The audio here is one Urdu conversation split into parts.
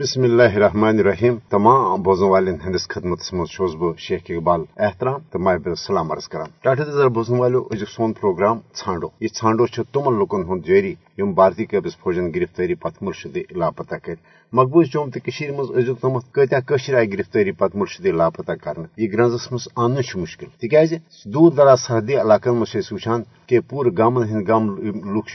بسم اللہ الرحمن الرحیم تمام بوزن والن ہندس خدمت مز بہ شیخ اقبال احترام تو محبت سلام عرض کران ٹاٹا تزر بوزن والو ازیک سون پروگرام ژھانڈو یہ ژھانڈو تمن لکن ہند جاری یم بھارتی قبض فوجن گرفتاری پتہ مرشدی لاپتہ کر مقبوض جوم تو مز ازیک تمت کتیا آئی گرفتاری پتہ مرشدی لاپتہ کرنے یہ گرنزس مز ان مشکل تکیاز دور دراز سرحدی علاقن مز وچان کہ پور گامن ہند گام لوک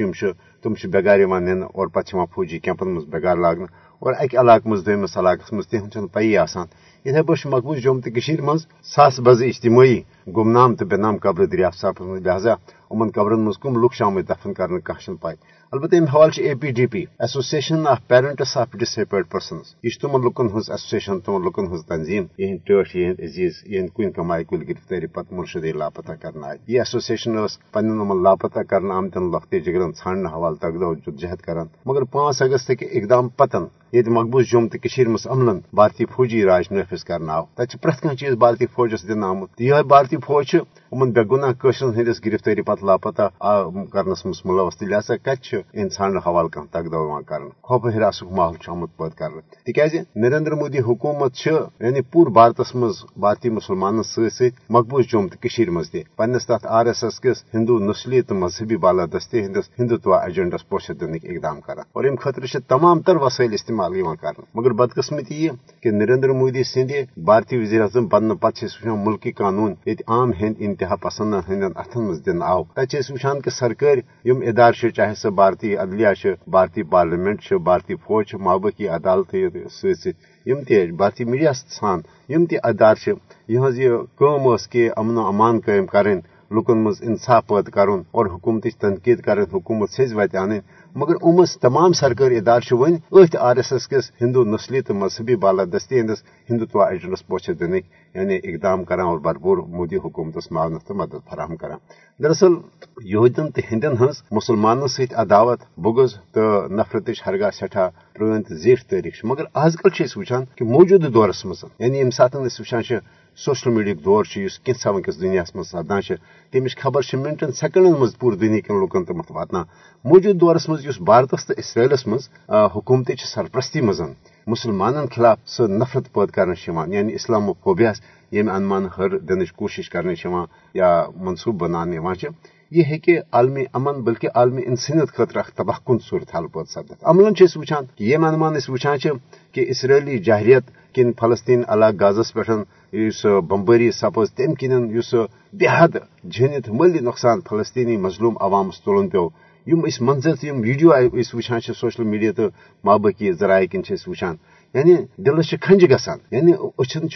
تم بےگار نن اور پتہ فوجی کیمپن مز بےگار لاگنا اور اکہ علاقہ مز دمس علاقہ مز تہن پی آسان۔ اتھے پہ مقبوض جوم تو مز ساس بز اجتماعی گمنام تو بے نام قبر دریافت صاف لہذا ان قبرن مز کم لوگ شامت دفن کرنے کھانا پائی البتہ ام حوالہ A P D P association of parents of disabled persons یہ تمن لکن ہز ایسوسیشن تمن لکن ہز تنظیم یہ ٹھٹ یہ عزیز یہ کن کمائے کل گرفتاری پتہ مرشد لاپتہ کرنا آئی یہ ایسوسیشن پن لاپتہ کرنا آمتن لخت جگرن ژھانڈنے حوالہ تگدو جدجہد کران مگر پانچ اگست کے اقدام پتن یہ مقبوض جوم تو مز عملن بھارتی فوجی راج نافذ کرنا آو۔ تب پریت کھانا چیز بھارتی فوجس دن آمت یہ بھارتی فوج ان بے گناہ قشرن ہندس گرفتاری پتہ لاپتہ کرنس مز ملوث لہذا کت ان ژھانڈنے حوالہ کھانا تگدو کر خوف ہراس ماحول آمت پید کر تاز نریندر مودی حکومت یعنی پور بھارتس مز بھارتی مسلمان ست مقبوض جوم تو مز تہ پنس تر آر ایس ایس کس ہندو نسلی تو مذہبی بالادستی ہندس ہندوتوا ایجنڈس پوشت دن اقدام کر اور ام خطر تمام تر وسائل استعمال کر مگر بدقسمتی یہ کہ نریندر مودی سند بھارتی وزیر اعظم بننے پتہ وچان ملکی قانون یہ عام ہند انتہا پسند ہند اتن مز دن آو۔ تب وچان کہ سرکار یم ادار چاہے سہ بھارتی عدلیہ بھارتی پارلیمنٹ بھارتی فوج مابقی عدالت ست یم تہ بھارتی میڈیا ژھان یم تہ ادار یہ کہ امن و امان قائم کریں لکن مز انصاف پید کرن اور حکومت تنقید کریں حکومت سز وت ان مگر ام تمام سرکاری ادارے ون ات آر ایس ایس کس ہندو نسلی تو مذہبی بالادستی ہندس ہندوتوا ایجنڈس پوچھت دن یعنی اقدام کران اور بھرپور مودی حکومت معاونت تو مدد فراہم کران دراصل یہودین تو ہندین ہز مسلمانن ست عداوت، بغض تو نفرتش ہرگاہ سٹھا پرن تو زیٹھ تاریخ مگر آز کل وچان کہ موجودہ دورس مز یعنی یم سات وچان سوشل میڈیا دور کینسا ونکس دنیا مز سپدان تمچ خبر منٹن سیکنڈن مز پور دنیا کن لکن تمت واتان موجود دورس مز بھارتس تو اسرائیلس مز حکومت سرپرستی مز مسلمان خلاف سہ نفرت پید کرنے یعنی اسلام فوبیاس یم انمان ہر دنچ کوشش کرنے یا منصوبہ بنانے یہ ہیکہ عالمی امن بلکہ عالمی انسانیت خاطر اخ تباہ کن صورت حال پید سپدت عملن وچان کہ یہ انمان وچان کہ اسرائیلی جاہریت کن فلسطین علاقہ غازس پہ بمبری سپز تم کن بے حد جھنت ملی نقصان فلسطینی مظلوم عوامس تلن پیو یم اس منظر یم ویڈیو وچان سوشل میڈیا تو مابقی ذرائع کن وچان یعنی دلس کھنج گسان یعنی اچھن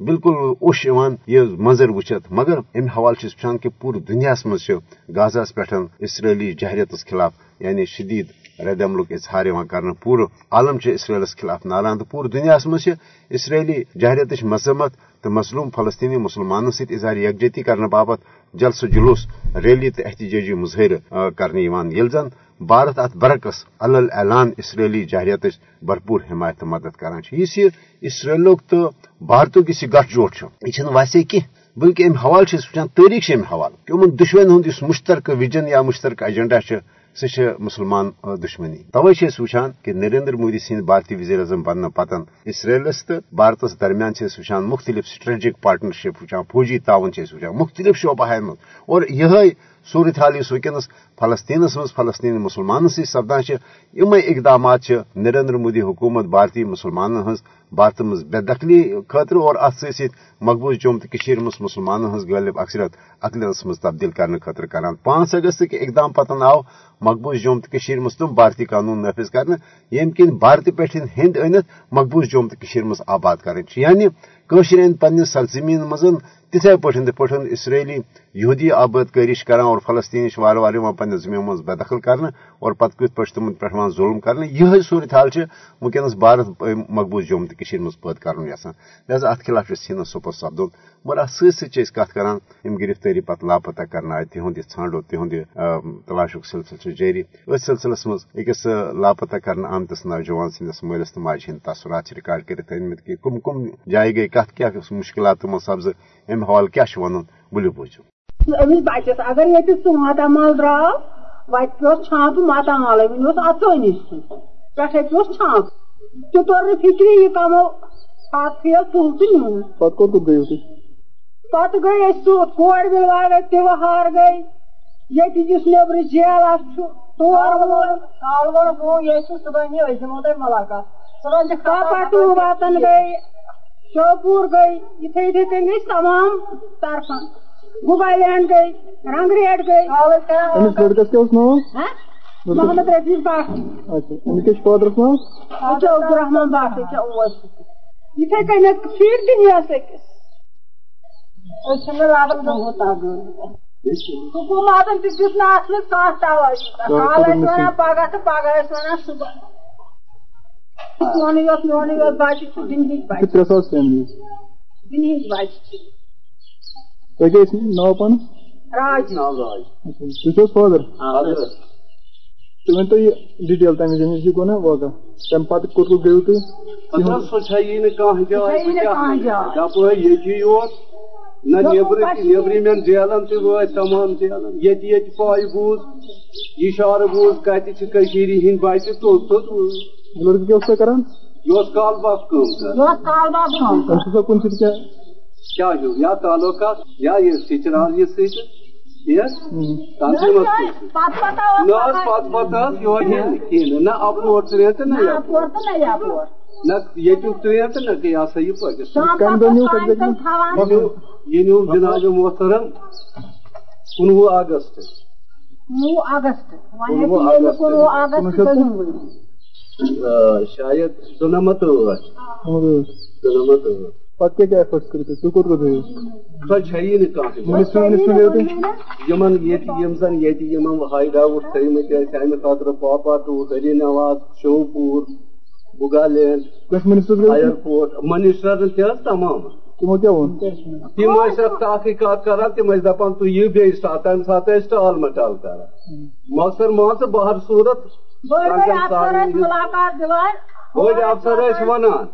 بالکل اوش یہ منظر وچت مگر ام حوالہ وچان کہ پور دنیا مز غازہ پہ اسرائیلی جہریت خلاف یعنی شدید رد عمل اظہار کر پور عالم اسرائیلس خلاف نالان تو پور دنیا مز اسرائیلی جہریت مذمت تو مظلوم فلسطینی مسلمانوں ست اظہار یکجہتی کرنے باپت جلسہ جلوس ریلی تو احتجاجی مظاہرہ کرنے یل زن بھارت ات برعکس الل اعلان اسرائیلی جہریت بھرپور حمایت مدد کران اس اسرائیلک تو بھارتک اس گٹھ جوٹ یہ ویسے کی؟ بلکہ ام حوالہ وچان تاریخ ام حوالہ کہ ان دشوین ہند مشترکہ وجن یا مشترکہ ایجنڈا سہ مسلمان دشمنی۔ توے وچان کہ نریندر مودی سند بھارتی وزیر اعظم بننے پتن اسرائیلس تو بھارتس درمیان وچان مختلف سٹریٹجک پارٹنرشپ وچان فوجی تعاون وچان مختلف شعبہ اور یہ صورت حال اس ونکس فلسطینس مز فلسطین مسلمان سی سپدان یم اقدامات نریندر مودی حکومت بھارتی مسلمان ہز بھارت مز بے دخلی خاطر اور ات ست مقبوض جوم تو مز مسلمان ہز غالب اکثرت اقلیتس مز تبدیل کرنے خاطر کران۔ پانچ اگست کے اقدام پتن آو مقبوض جوم تو مز تم بھارتی قانون نافذ کرنے یم کن بھارت پہ ہند انت مقبوض جوم تو مز آباد کریں۔ یعنی قشر پنہ سرزمین مزن تتھے پہ پہ اسرائیلی یہودی آباد کریش کران اور فلسطین وار وار پنہ زمین مز بے دخل کرنے اور پتہ کت پہ تم پہ ظلم کرنے یہ صورت حال ونکس بھارت مقبوض جوم تو مز پید کر یسان لہذا ات خلاف سینس سپر سپدن مگر ات ست کت کران۔ یم گرفتاری پتہ لاپتہ کرنا تہد یہ ژھانڈو تہد تلاشک سلسلہ جاری ات سلسلس مز لاپتہ کرنے آمتس نوجوان سندس مالس تو ماجہ ہند تصورات ریکارڈ کرت کہ کم کم جائے گئی۔ کت کیا مشکلات تمو سبز ام حوالہ کیا ون بلو بوجو أمس بچس اگر یہ ماتامال درو وت پہ چھانپ ماتامال ون اتھو نش پہ پہ چھانپ تہِ توٚر نہٕ فِکری یہِ کمو پتہٕ فیل تُل تہٕ نیوٗن پتہٕ کوٚت کوٚت گٔیو تُہۍ پتہٕ گٔے أسۍ سُہ کورِ بِلوا گٔے تِوہار گٔے ییٚتہِ یُس نیٚبرٕ جیل اکھ چھُ تور وول کالگڑ گوٚو ییٚتہِ چھُ صُبحن یہِ أسۍ دِمو تۄہہِ مُلاقات صُبحن چھِ واتن گٔے شوپوٗر گٔے یِتھے یِتھے گٔے تمام طرفن گُبا لینڈ گٔے رنگ ریٹ گٔے کالس کران أمِس لڑکس کیٛاہ اوس ناو ہاں؟ محمد رفیٖق بٹ اچھا أمِس کیٛاہ چھُ فادرس ناو چھِ عبدالرحمان بٹ چھِ اوس یِتھے فیٖڈ تہِ نِیَس أکِس أسۍ چھِنہٕ گوٚمُت حکوٗمتن تہِ دیُت نہٕ اَتھ منٛز کانٛہہ توجہ کال ٲسۍ وَنان پگاہ تہٕ پگاہ ٲسۍ وَنان صُبحن چھُ چھِ فیملیز دُنہِکۍ بچہِ چھِ تۄہہِ کیٛاہ ٲسۍ ناو پانس راج اچھا تُہۍ چھِو حظ فادر تُہۍ ؤنۍتو یہِ ڈِٹیل تَمہِ وِزِ ییٚمِس یہِ گوٚو نا واقع تَمہِ پتہٕ کوٚت کوٚت گٔیو تُہۍ سۄ چھےٚ یی نہٕ کانٛہہ جاے سۄ یی نہٕ کانٛہہ جاے. دپٲرۍ ییٚتی یوت نہ نیٚبرٕ تہِ نیٚبرِمٮ۪ن جیلن تہِ وٲتۍ تمام جیلن ییٚتہِ ییٚتہِ پاے بوٗز اِشارٕ بوٗز کتہِ چھِ کٔشیٖرِ ہٕنٛدۍ بچہِ توٚت توٚت یہِ کیٛاہ اوس تۄہہِ کران یہِ کال یہِ سۭتۍ کیٛاہ کیٛاہ ہیوٗ یا تعلقات یا یہِ یہِ تنظیٖمس سۭتۍ پتہٕ پتہ نہ اپور یہِ یہِ نیوٗ یہِ یہِ جِناب محترم کُنوُہ اگست کُنوُہ اگست. کُنوُہ اگست شاید پتہٕ مِنِسٹر یِمن ہاے ڈاوُٹ تھٲیمٕتۍ ٲسۍ اَمہِ خٲطرٕ پاپا ٹوٗ ہری نواز شوپوٗر بُگالینڈ کۄس مِنِسٹر منسٹرن تہِ حظ تمام۔ تِمو تِم اَتھ تحقیٖقات کران تِم دپان تُہۍ یِیِو بیٚیہِ ساتہٕ تَمہِ ساتہٕ ٲسۍ ٹال مٹال کران مۄخصر مان ژٕ بہر صوٗرت ونان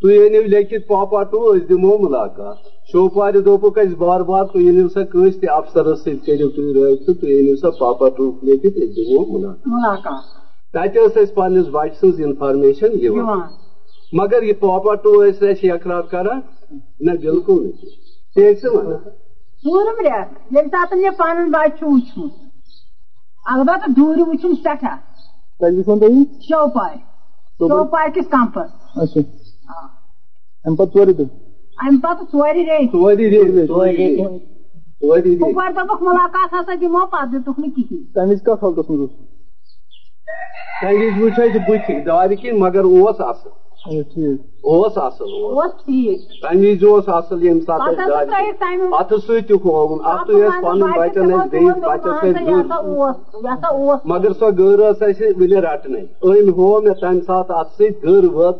تُہۍ أنِو لیکھِتھ پاپا ٹوٗ أسۍ دِمو مُلاقات شوپارِ اَسہِ بار بار تُہۍ أنِو سا کٲنٛسہِ تہِ افسرس سۭتۍ کٔرِو تُہۍ رٲبطہٕ تُہۍ أنِو سا پاپا ٹوٗ لیکھِتھ أسۍ دِمو مُلاقات مُلاقات تتہِ ٲس اَسہِ پننِس بچہٕ سٕنٛز انفارمیشن مگر یہِ پاپا ٹوٗ ٲسۍ اقرار کران نہ بِلکُل نہٕ تی ٲسۍ ونان ژوٗرِم رٮ۪تھ ییٚمہِ ساتہٕ مےٚ پنُن بچہِ چھُ وُچھمُت البتہ دوٗرِ وُچھُم سٮ۪ٹھاہ یہِ شوپارِ شوپورِ؟ شوپارِ کِس کمپس اچھا اَمہِ پتہٕ ژورِ دۄہ امہِ پتہٕ ژورِ ریٚتۍ ہُپٲرۍ دوٚپُکھ مُلاقات ہسا دِمو پتہٕ دِتُکھ نہٕ کِہینۍ تَمہِ وِزِ کتھ حالتس منٛز اوس تمہِ وِزِ وٕچھ اَسہِ بٕتھِ دارِ کِنۍ مگر اوس اصٕل ٹھیٖک اوس اصٕل اوس اوس ٹھیٖک تمہِ وِزِ اوس اصٕل ییٚمہِ ساتہٕ پتہٕ أسۍ ہسا ترٲیِکھ دارِ تمہِ اتھٕ سۭتۍ تہِ ہووُن اتھٕ ٲسۍ پنٕنۍ بچن ٲسۍ بیٚیِس بچس ٲسۍ یہِ ہسا گٔر اوس یہِ ہسا اوس مگر سۄ گٔر ٲس اَسہِ وُنہِ رٹنٕے أمۍ ہوو مےٚ تمہِ ساتہٕ اتھ سۭتۍ گٔر وٲژ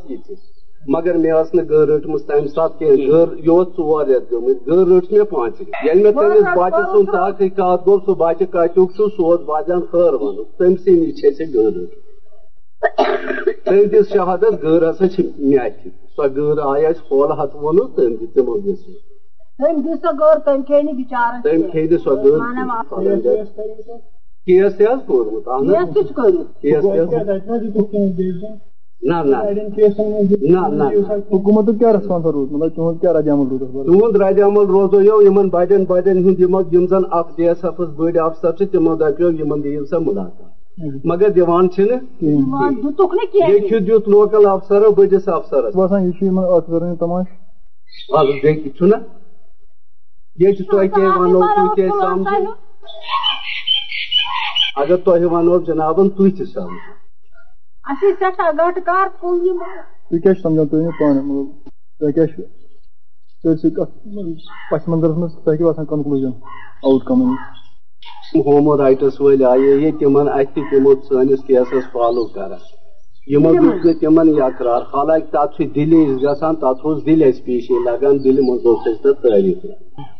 مگر مےٚ ٲس نہٕ گٔر رٔٹمٕژ تمہِ ساتہٕ کینٛہہ گٔر یہِ اوس ژور رٮ۪تھ گٔمٕتۍ گٔر رٔٹ مےٚ پانٛژِ ییٚلہِ مےٚ تٔمِس بچہِ سُنٛد تحقیٖقات گوٚو سُہ بچہِ کتیُک چھُ سُہ اوس بجان خٲر ونُن تٔمۍ سٕے نِش چھِ اَسہِ گٔر رٔٹ تٔمۍ دِژ شہادت گٔر ہسا اَتھِ سۄ گٔر آیہِ اَسہِ ہولہٕ ہتھ دِژ تِمو دِژ سۄ تٔمۍ دِژ سۄ گٔر نہٕ بِچارَس تٔمۍ کھیٚیہِ نہٕ سۄ گٔر کیس تہِ حظ کوٚرمُت اہن کیس حظ حکوٗمتُک کیٛاہ ریسپانسا روٗد مطلب تِہُنٛد کیٛاہ رد عمل روٗد منٛز؟ تُہُنٛد رد عمل روزویو یِمن بڑٮ۪ن بڑٮ۪ن ہُنٛد یِمو یِم زن اکھ ڈی ایس ایفس بٔڑۍ افسر چھِ تِمو دپیو یِمن دِیِو سا مُلاقات مگر دِوان چھِنہٕ کِہیٖنۍ دِتُکھ نہٕ کیٚنٛہہ لیکھِتھ دیُت لوکل افسرو بٔڑِس افسرس باسان یہِ تماش۔ ونو کیٛاہ سمجھو اگر تۄہہِ ونو جنابن تُہۍ تہِ سمجھو اَسہِ ٲسۍ سٮ۪ٹھاہ گٹہٕ کار کُل یِم تُہۍ کیٛاہ چھِ سمجھان تُہۍ ؤنِو پانہٕ مطلب تۄہہِ کیٛاہ چھُ سٲرسٕے کتھ پس منظرس منٛز تۄہہِ کیٛاہ باسان conclusion outcome human rights وٲلۍ آیے ییٚتہِ تِمن اَتھِ تِمو سٲنِس کیسس فالو کران یِمو دیُت نہٕ تِمن یہِ اقرار حالانکہِ تتھ چھُ دِلہِ گژھان تتھ اوس دِلہِ اَسہِ پیشی لگان اوس اَسہِ تتھ تٲریٖخ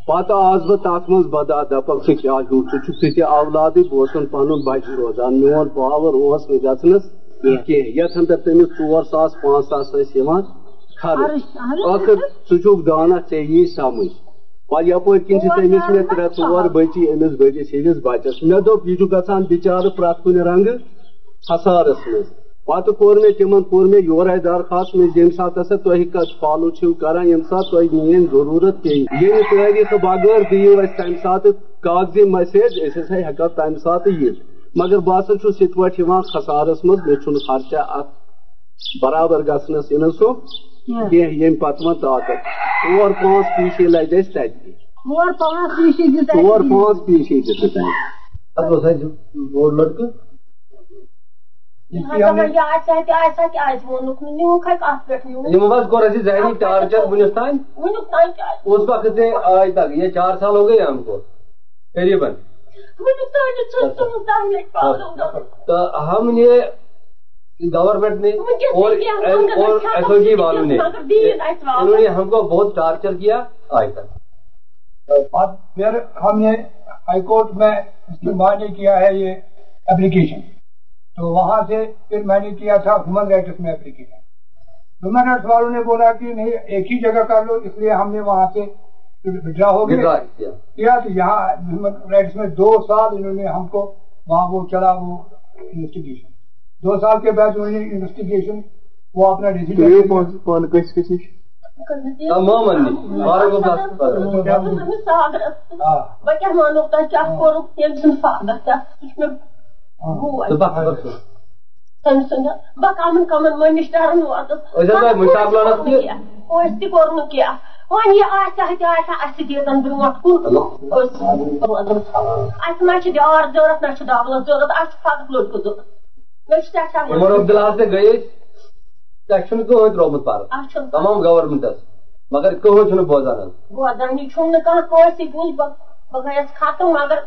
پتہٕ آس بہٕ تتھ منٛز بدا دپکھ ژٕ کیٛاہ ہیوٗ تہِ اولادٕے بہٕ اوسُن پنُن بچہِ روزان میون پاور اوس نہٕ گژھنس کینٛہہ یتھ اندر تٔمِس ژور ساس پانٛژھ ساس ٲسۍ یِوان خرٕچ ٲخر ژٕ چھُکھ دانا ژےٚ یی سمجھ پتہٕ یپٲرۍ کِنۍ چھِ تٔمِس مےٚ ترٛےٚ ژور بچی أمِس بٔڑِس ہِنٛدِس بچس مےٚ دوٚپ یہِ چھُ گژھان بِچارٕ پرٛٮ۪تھ کُنہِ رنگہٕ حسارس منٛز پتہ کور مے تمن کور مے یورے درخواست میں یم سات ہسا تھی کت فالو چھو کران یم سات تھی مین ضرورت پی یہ تاریخ بغیر دیو اس تمہ سات کاغذی میسیج اس ہسا ہیکو تمہ سات یت مگر بہت چھس یت پٲٹھۍ یوان خسارس مز مے چھُنہٕ خرچہ ات برابر گژھنس سو کینٛہہ ییٚمہِ پتہٕ وۄنۍ طاقت ژور پانٛژھ پیٖشی لگہِ اَسہِ تتہِ ژور پانٛژھ پیٖشی دِژ اَسہِ ژور پانٛژھ پیٖشی دِتھ تتہِ اتھ اوس اَتہِ بوٚڑ لڑکہٕ یِمو حظ کوٚر اَسہِ ذہنی ٹارچر وُنیُک تام اس وقت سے آج تک یہ چار سال ہو گئے ہم کو قریباً ہم نے گورنمنٹ نے اور اور ایس او جی والوں نے انہوں نے ہم کو بہت ٹارچر کیا آج تک۔ پھر ہم نے ہائی کورٹ میں اس کی معنی کیا ہے یہ اپلیکیشن تو وہاں سے پھر میں نے کیا تھا ہیومن رائٹس میں اپلیکیشن ہیومن رائٹس والوں نے بولا کہ نہیں ایک ہی جگہ کر لو اس لیے ہم نے وہاں سے وڈرا ہو گیا۔ کیا۔ تو یہاں ہیومن رائٹس میں دو سال انہوں نے ہم کو وہاں وہ چلا وہ انویسٹیگیشن دو سال کے بعد انہوں نے انویسٹیگیشن وہ اپنا ڈیسیجن ہاں کمن أسۍ تہِ. أسۍ تہِ کوٚر نہٕ کینٛہہ وۄنۍ یہِ آسہِ تہِ آسہِ اَسہِ دیٖتن برونٛٹھ کُن أسۍ روزان اَسہِ نہ چھِ دیار ضوٚرتھ نہ چھِ دولت ضوٚرتھ اَسہِ چھُ فقط لٔڑکہٕ ضوٚرتھ مےٚ چھِ سٮ۪ٹھاہ عمر عبداللہ سے گئے ترٛوومُت پرٕ اَسہِ چھُنہٕ تمام گورمنٹس مگر کٕہۭنۍ چھُنہٕ بوزان حظ گودانی چھُم نہٕ کانٛہہ کٲنٛسہِ بوٗز گٔیَس ختم مگر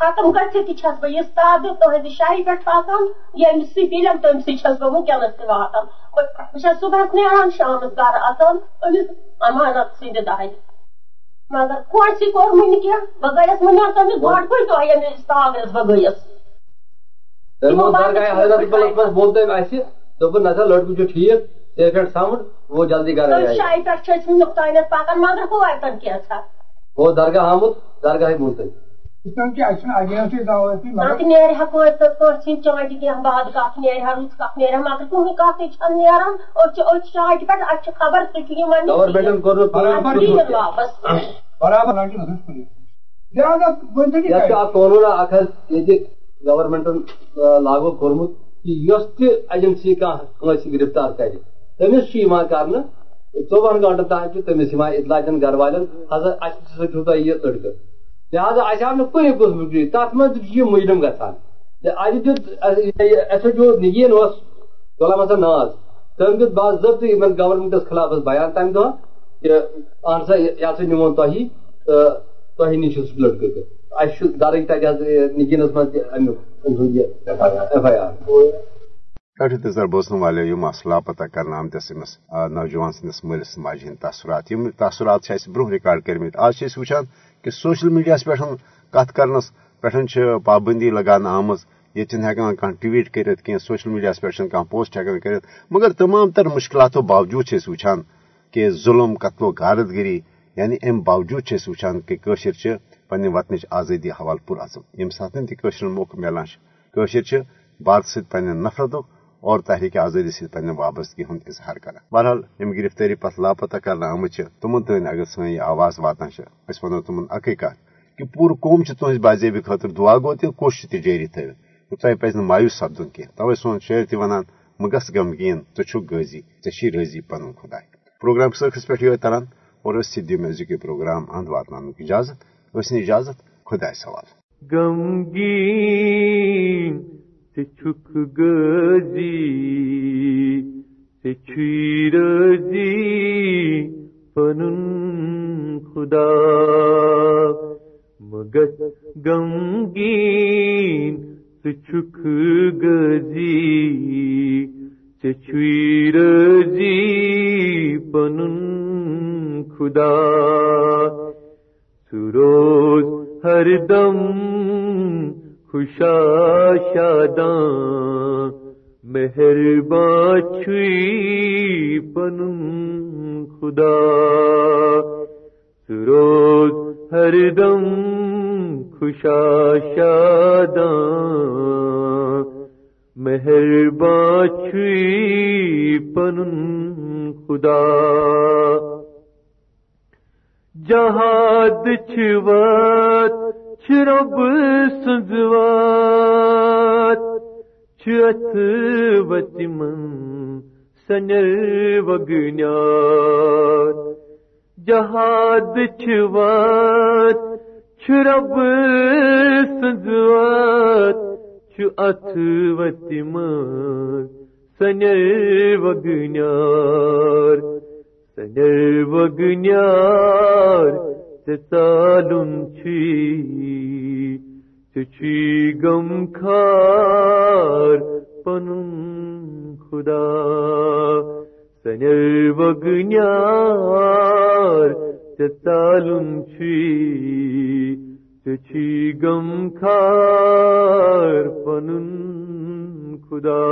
ختم گٔژھِتھ تہِ چھَس بہٕ یہِ سادٕ تُہٕنٛدِ شاہہِ پٮ۪ٹھ واتان ییٚمہِ سۭتۍ ییٚلٮ۪م تٔمۍ سۭتۍ چھَس بہٕ وٕنکٮ۪نس تہِ واتان بہٕ چھَس صُبحس نیران شامَس گرٕ اژان أمِس امانت سٕنٛدِ دارِ مگر کٲنٛسہِ کوٚرمُے نہٕ کینٛہہ بہٕ گٔیَس وۄنۍ تٔمِس گۄڈٕ پٲٹھۍ دۄہ ییٚمہِ ساگرس بہٕ گٔیَس درگاہ پٮ۪ٹھ سمٕجھ وہ جلدی اَتٮ۪ن کینٛژھا وہ درگاہ یِن کینٛہہ. واپس۔ برابر گورمنٹن لاگو کوٚرمُت کہِ یۄس تہِ ایجنسی کانٛہہ گرفتار کرِ تٔمِس چھُ یِوان کرنہٕ ژۄوُہن گنٹن تام چھُ تٔمِس یِوان اطلاع دِنہٕ گرٕ والٮ۪ن ہسا اَسہِ سۭتۍ چھُو لہٰذا اَسہِ آو نہٕ کُنہِ قٕسمُک چیٖز تتھ منٛز تہِ ایس ایچ او نگیٖن اوس تُلان مثلا ناز تٔمۍ دیُت باضٲبطہٕ یِمن گورمنٹس خلاف بیان تمہِ دۄہ کہِ اہن سا یہِ ہسا نِمون تۄہی تہٕ تۄہہِ نِش تہِ اَسہِ چھُ حظ منٛز تہِ أمۍ سُنٛد یہِ ایف آی آر بوزن والے یم اس لاپتہ کرنا آمتس امس نوجوان سندس مالس ماجہ ہند تاثرات یم تاثرات چھ برہ ریکارڈ کرمت آج چھ وچان کہ سوشل میڈیا پہ کت کرنس پہ پابندی لگان آمز یہ ہکان کھانا ٹویٹ کرت کی سوشل میڈیا پہ کھانا پوسٹ ہکان کرت مگر تمام تر مشکلاتو باوجود وچان کہ ظلم قتل و غارت گری یعنی ام باوجود وچان کہ پنہ وطنچ آزادی حوالہ پور اعظم یم سات تشر موقع ملان کشر بھارت ست پنہ نفرت اور تحریک آزادی ست پنہ وابستگی ہند اظہار کران۔ بہرحال، یم گرفتاری پتہ لاپتہ کرنا آمت تمن تین اگر سن یہ آواز واتان ونو تمن اکی کت کہ پور قوم تہذ باضابی خاطر دعا گو تہ کوشش تہ جاری تھوت تہ پز مایوس سپدن کی توے سون شعر تہ ونان، مگس غمگین ژٕ غازی، ژے رٲضی پنن خدا پروگرام سخس پہ یہ تران اور اس دِیو مےٚ پروگرام اند واتناونُک اجازت۔ ٲسِن اجازت خۄدایس سوال غمگین سے چھک گزی سے چھوی رزی پنن خدا مگس غمگین سے چھک گزی سے چھوی رزی پنن خدا سروز ہر دم خوشا شاداں مہرباں چھوئی پنن خدا سروز ہر دم خوشا شاداں مہربان چھوئی پنن خدا جہاد چھوات، چھرب سنزوات چھت وتمن سنر وگنیات۔ جہاد چھوات، چھرب سنزوات چھ اتھ وتمن سنر وگنیار سنر وگنیار ژالُن چھی ژےٚ غم خار خدا۔ سنر وگنیار ژےٚ ژالُن چھی ژےٚ چھی غم خار خدا۔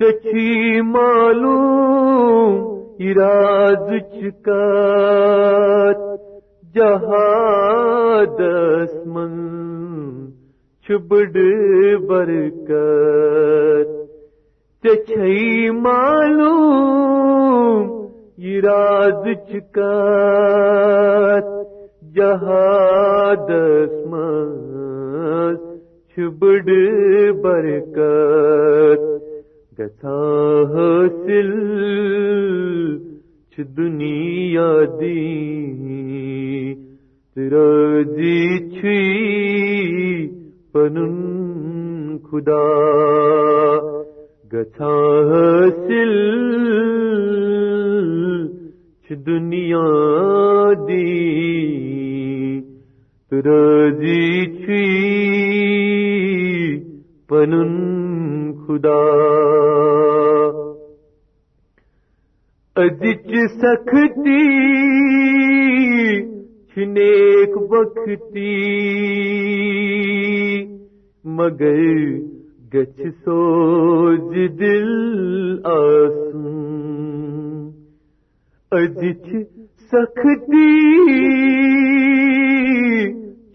ژےٚ معلوم راز چکات جہادس من چھبڑ برکت چچھئی معلوم یہ چکات جہادس من چھبڑ برکت حاصل چھ دنیا دی راضی جی چھی پنن خدا۔ گھا حاصل چھ دنیا دی راضی جی چھی پنن خدا. ازچ سختی چھنیک بختی مگر گچھ سوج دل آسن ازچ سختی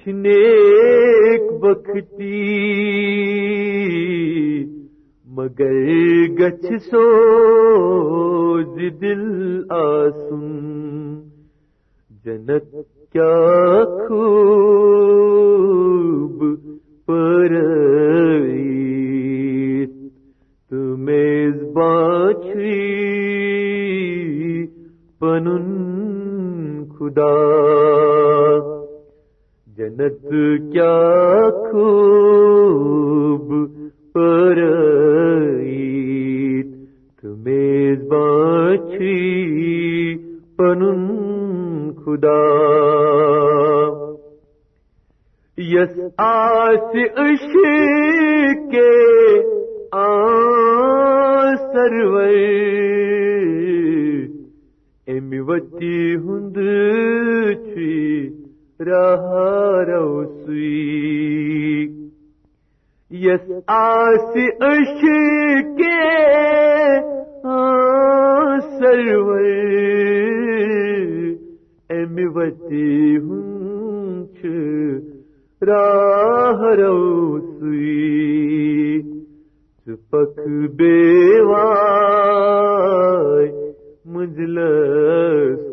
چھنیک بختی مگر گچھ سوز دل آسن۔ جنت کیا خوب پر تمیز باچھی پنن خدا۔ جنت کیا خوب پر تمیز باچھی پنن خدا۔ یس آس عشق کے آ سرور امی وتی ہند چھی راہ روسی یس آس عشق کے سرور امی وتی ہنچ راہ روسی چپک بیوائے مجلس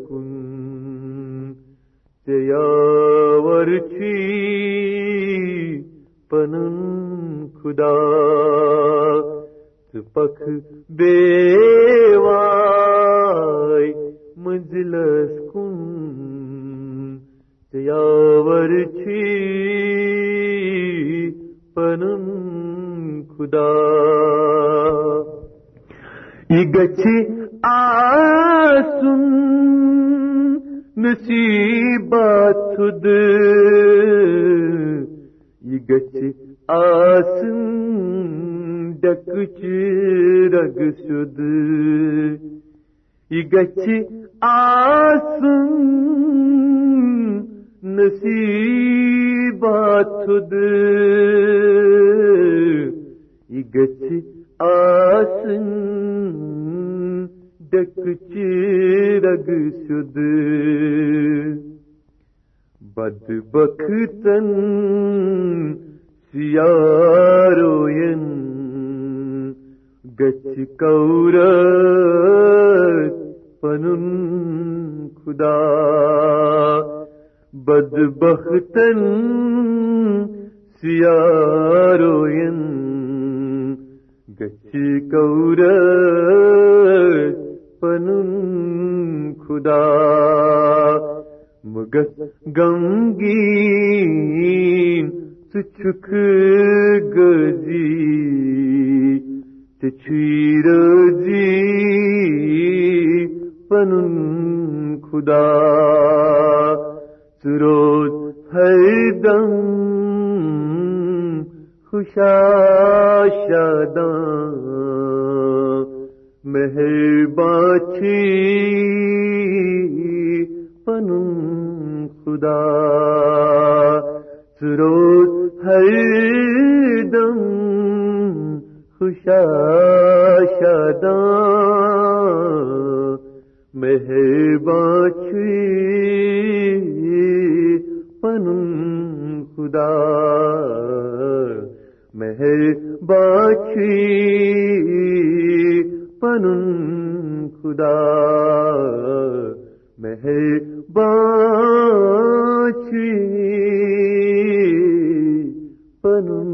رگ سد یہ گچھی آسن نصیبات خود یہ گچھی رگ سد بد بختن سیاروین گچ کور پنن خدا بدبختن سیاہ خدا سروت ہر دم خوشا شاداں مہربان چھی خدا مہربان چھی پنن خدا مہر پاچی پن